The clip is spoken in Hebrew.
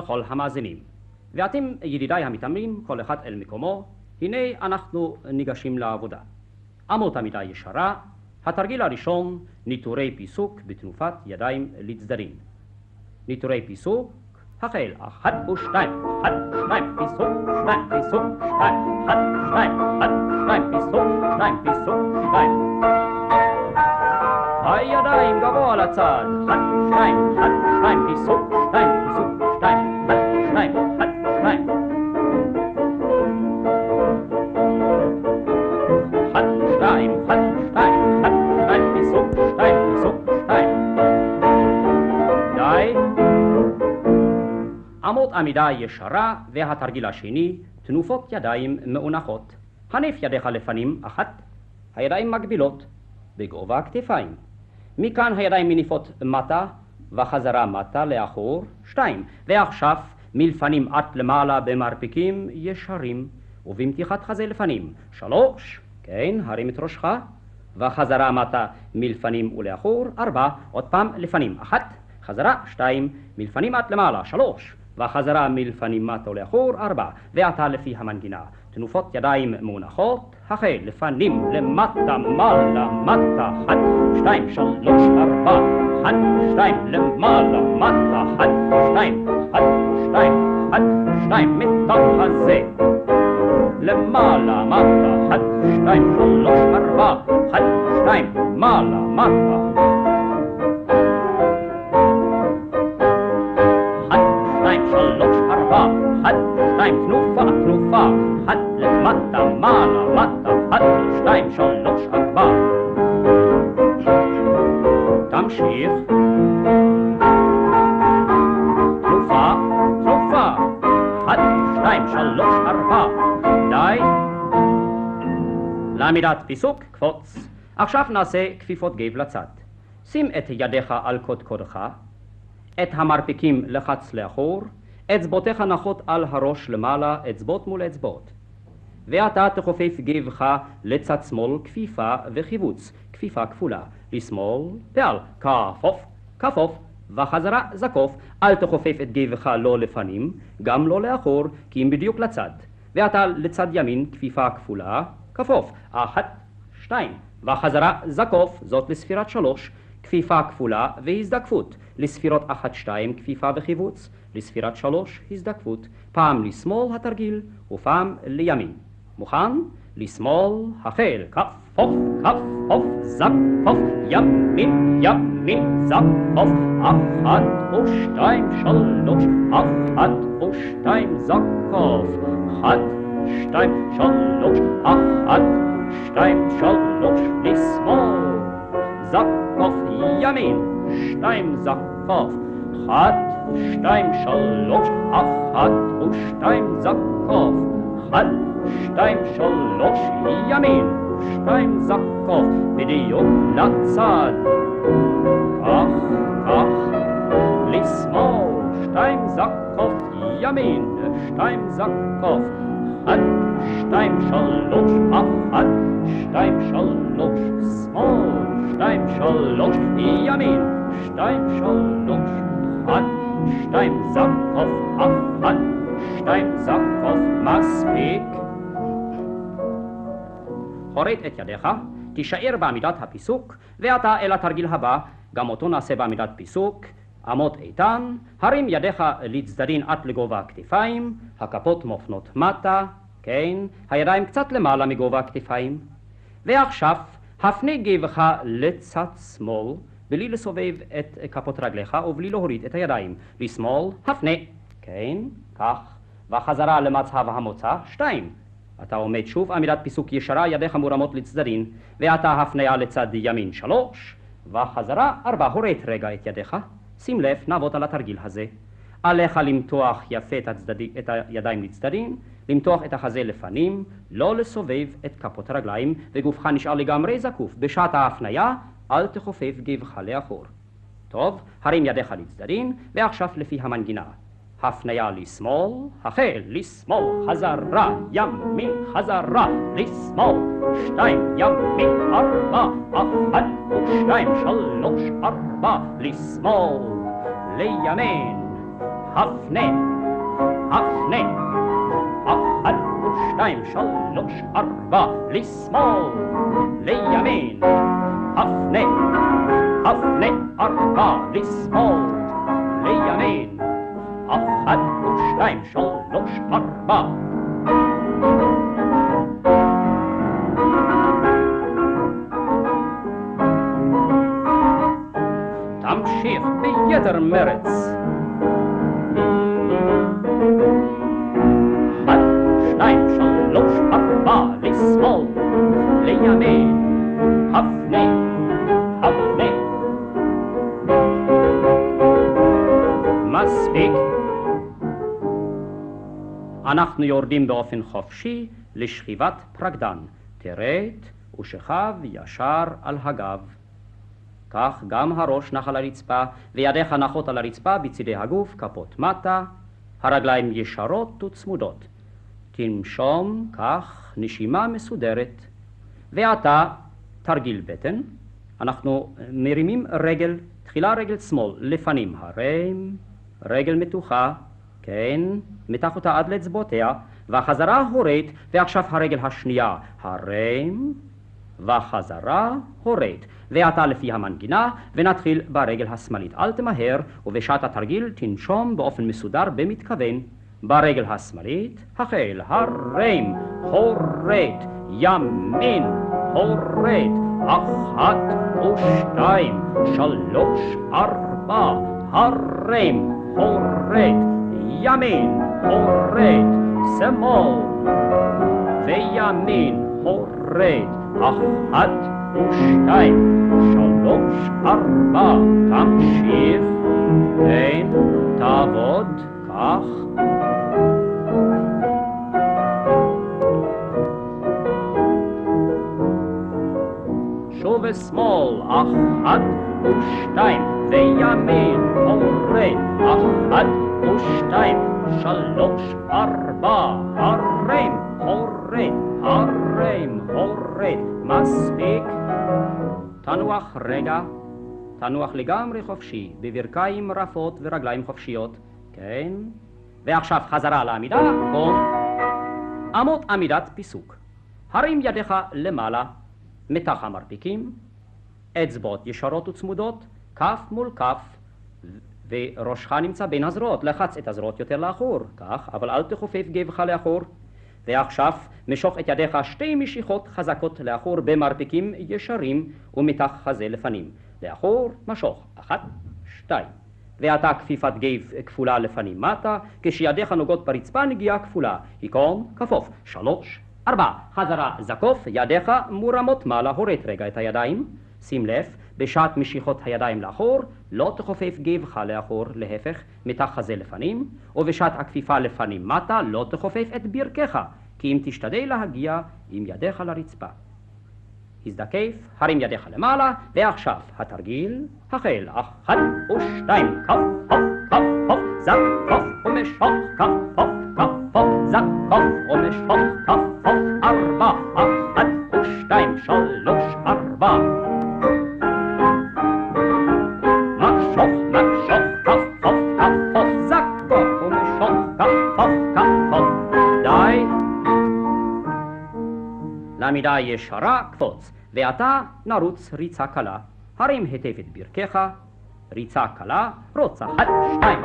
לכל המאזינים. ואתם, ידידיי המתאמנים, כל אחד אל מקומו, הנה אנחנו ניגשים לעבודה. אמות המידה ישרה, התרגיל הראשון, ניטורי פיסוק בתנופת ידיים לצדדים. ניטורי פיסוק, החל, אחת ושתיים, אחת ושתיים, פיסוק, שתיים, פיסוק, שתיים, אחת ושתיים, אחת ושתיים, פיסוק, שתיים, פיסוק, שתיים. הידיים גבוה לצד, אחת, שתיים, אחת, שתיים, פיסוק, שתיים, פיסוק, שתיים, אמות עמידה ישרה, והתרגיל השני, תנופות ידיים מאונחות. הניף ידיך לפנים, אחת, הידיים מגבילות, בגובה הכתפיים. מכאן הידיים מניפות מטה, וחזרה מטה לאחור, שתיים. ועכשיו מלפנים עד למעלה במרפקים ישרים, ובמתיחת חזה לפנים, שלוש. כן, הרים את ראשך, וחזרה מטה מלפנים ולאחור, ארבע. עוד פעם לפנים, אחת, חזרה, שתיים, מלפנים עד למעלה, שלוש. וחזרה מלפנים מטה ולאחור, ארבע. ועתה לפי המנגינה. תנופות ידיים מונחות, החל, לפנים, למטה, מעלה, מטה, אחת, שתיים, שלוש, ארבע, אחת, שתיים, למעלה, מטה, אחת, שתיים, אחת, שתיים, אחת, שתיים, מתחת חזה. למעלה, מטה, אחת, שתיים, שלוש, ארבע, אחת, שתיים, מעלה, מטה. לעמידת פיסוק, קפוץ. עכשיו נעשה כפיפות גב לצד. שים את ידיך על קודקודך, את המרפקים לחץ לאחור, אצבעותיך נחות על הראש למעלה, אצבעות מול אצבעות. ועתה תכופף גבך לצד שמאל כפיפה וחיבוץ, כפיפה כפולה, לשמאל ועל, כפוף, כפוף, וחזרה זקוף, אל תכופף את גבך לא לפנים, גם לא לאחור, כי אם בדיוק לצד. ועתה לצד ימין כפיפה כפולה, כפוף, אחת, שתיים, וחזרה זקוף, זאת לספירת שלוש, כפיפה כפולה והזדקפות, לספירות אחת שתיים כפיפה וחיבוץ, לספירת שלוש הזדקפות, פעם לשמאל התרגיל ופעם לימין. מוכן? לשמאל החל, כפוף, כפוף, זקוף, ימין, ימין, זקוף, אחת ושתיים, שלוש, אחת ושתיים, זקוף, אחת, שתיים, שלוש, אחת, שתיים, שלוש, לשמאל, זקוף, ימין, שתיים, זקוף, אחת, שתיים, שלוש, אחת ושתיים, זקוף, אחת, שתיים, שלוש, ימין, שתיים, זקוף, בדיוק לצד, כך, כך, לשמאל, שתיים, זקוף, ימין, שתיים, זקוף, אחת, שתיים, שלוש, אחת, שתיים, שלוש, שמאל, שתיים, שלוש, ימין, שתיים, שלוש, אחת, שתיים, זקוף, אחת, שתיים, זקוף, מספיק. חורט את ידיך, תישאר בעמידת הפיסוק, ועתה אל התרגיל הבא, גם אותו נעשה בעמידת פיסוק. עמוד איתן, הרים ידיך לצדדים עד לגובה הכתפיים, הכפות מופנות מטה, כן, הידיים קצת למעלה מגובה הכתפיים. ועכשיו, הפנה גבך לצד שמאל, בלי לסובב את כפות רגליך ובלי להוריד את הידיים. לשמאל, הפנה, כן, כך, וחזרה למצב המוצא, שתיים. אתה עומד שוב, עמידת פיסוק ישרה, ידיך מורמות לצדדים, ועתה הפניה לצד ימין שלוש, וחזרה ארבע, הורט רגע את ידיך. שים לב, נעבוד על התרגיל הזה. עליך למתוח יפה את, הצדדי, את הידיים לצדדים, למתוח את החזה לפנים, לא לסובב את כפות הרגליים, וגופך נשאר לגמרי זקוף. בשעת ההפניה, אל תכופף גבך לאחור. טוב, הרים ידיך לצדדים, ועכשיו לפי המנגינה. הפניה לשמאל, החל לשמאל, חזרה, ימין, חזרה, לשמאל, שתיים, ימין, ארבע, אחת ושתיים, שלוש, ארבע, לשמאל, לימין, הפנה, הפנה, אחת ושתיים, שלוש, ארבע, לשמאל, לימין, ביתר מרץ. אחת, שניים, שלוש, ארבע, לשמאל, לימין, הפנה, הפנה. מספיק. אנחנו יורדים באופן חופשי לשכיבת פרקדן. תרד ושכב ישר על הגב. כך גם הראש נח על הרצפה, וידיך נחות על הרצפה בצידי הגוף, כפות מטה, הרגליים ישרות וצמודות. תנשום כך נשימה מסודרת. ועתה תרגיל בטן. אנחנו מרימים רגל, תחילה רגל שמאל, לפנים, הרם, רגל מתוחה, כן, מתח אותה עד לאצבעותיה, והחזרה הורית, ועכשיו הרגל השנייה, הרם, וחזרה הורית. ועתה לפי המנגינה, ונתחיל ברגל השמאלית. אל תמהר, ובשעת התרגיל תנשום באופן מסודר במתכוון. ברגל השמאלית, החל, הרם, הורית, ימין, הורית, אחת ושתיים, שלוש, ארבע, הרם, הורית, ימין, הורית, שמאל, וימין, הורית, אחת ושתיים, שלוש, ארבע, תמשיך, כן, תעבוד, כך. שוב ושמאל, אחת ושתיים, וימין, הורד, אחת ושתיים, שלוש, ארבע, הרם, הורד, הרם, הורד, מספיק. תנוח רגע, תנוח לגמרי חופשי, בברכיים רפות ורגליים חופשיות, כן? ועכשיו חזרה לעמידה, קום. אמות עמידת פיסוק. הרים ידיך למעלה, מתח המרפיקים, אצבעות ישרות וצמודות, כף מול כף, וראשך נמצא בין הזרועות, לחץ את הזרועות יותר לאחור, כך, אבל אל תכופף גבך לאחור. ועכשיו משוך את ידיך שתי משיכות חזקות לאחור במרפקים ישרים ומתח חזה לפנים. לאחור, משוך, אחת, שתיים. ועתה כפיפת גב כפולה לפנים מטה, כשידיך נוגעות ברצפה נגיעה כפולה. היכון, כפוף, שלוש, ארבע. חזרה זקוף, ידיך מורמות מעלה, הורט רגע את הידיים. שים לב, בשעת משיכות הידיים לאחור, לא תכופף גבך לאחור, להפך, מתח חזה לפנים, ובשעת הכפיפה לפנים מטה, לא תכופף את ברכך, כי אם תשתדל להגיע עם ידיך לרצפה. הזדקף, הרים ידיך למעלה, ועכשיו התרגיל, החל, אחת ושתיים, כף, כף, כף, כף, זק, כף ומשוך, כף, כף, כף, כף, זק, כף ומשוך, כף, כף, ארבע, אחת ושתיים, שלוש, ארבע. לעמידה ישרה, קפוץ. ועתה נרוץ ריצה קלה. הרים היטב את ברכך, ריצה קלה, רוץ אחת, שתיים,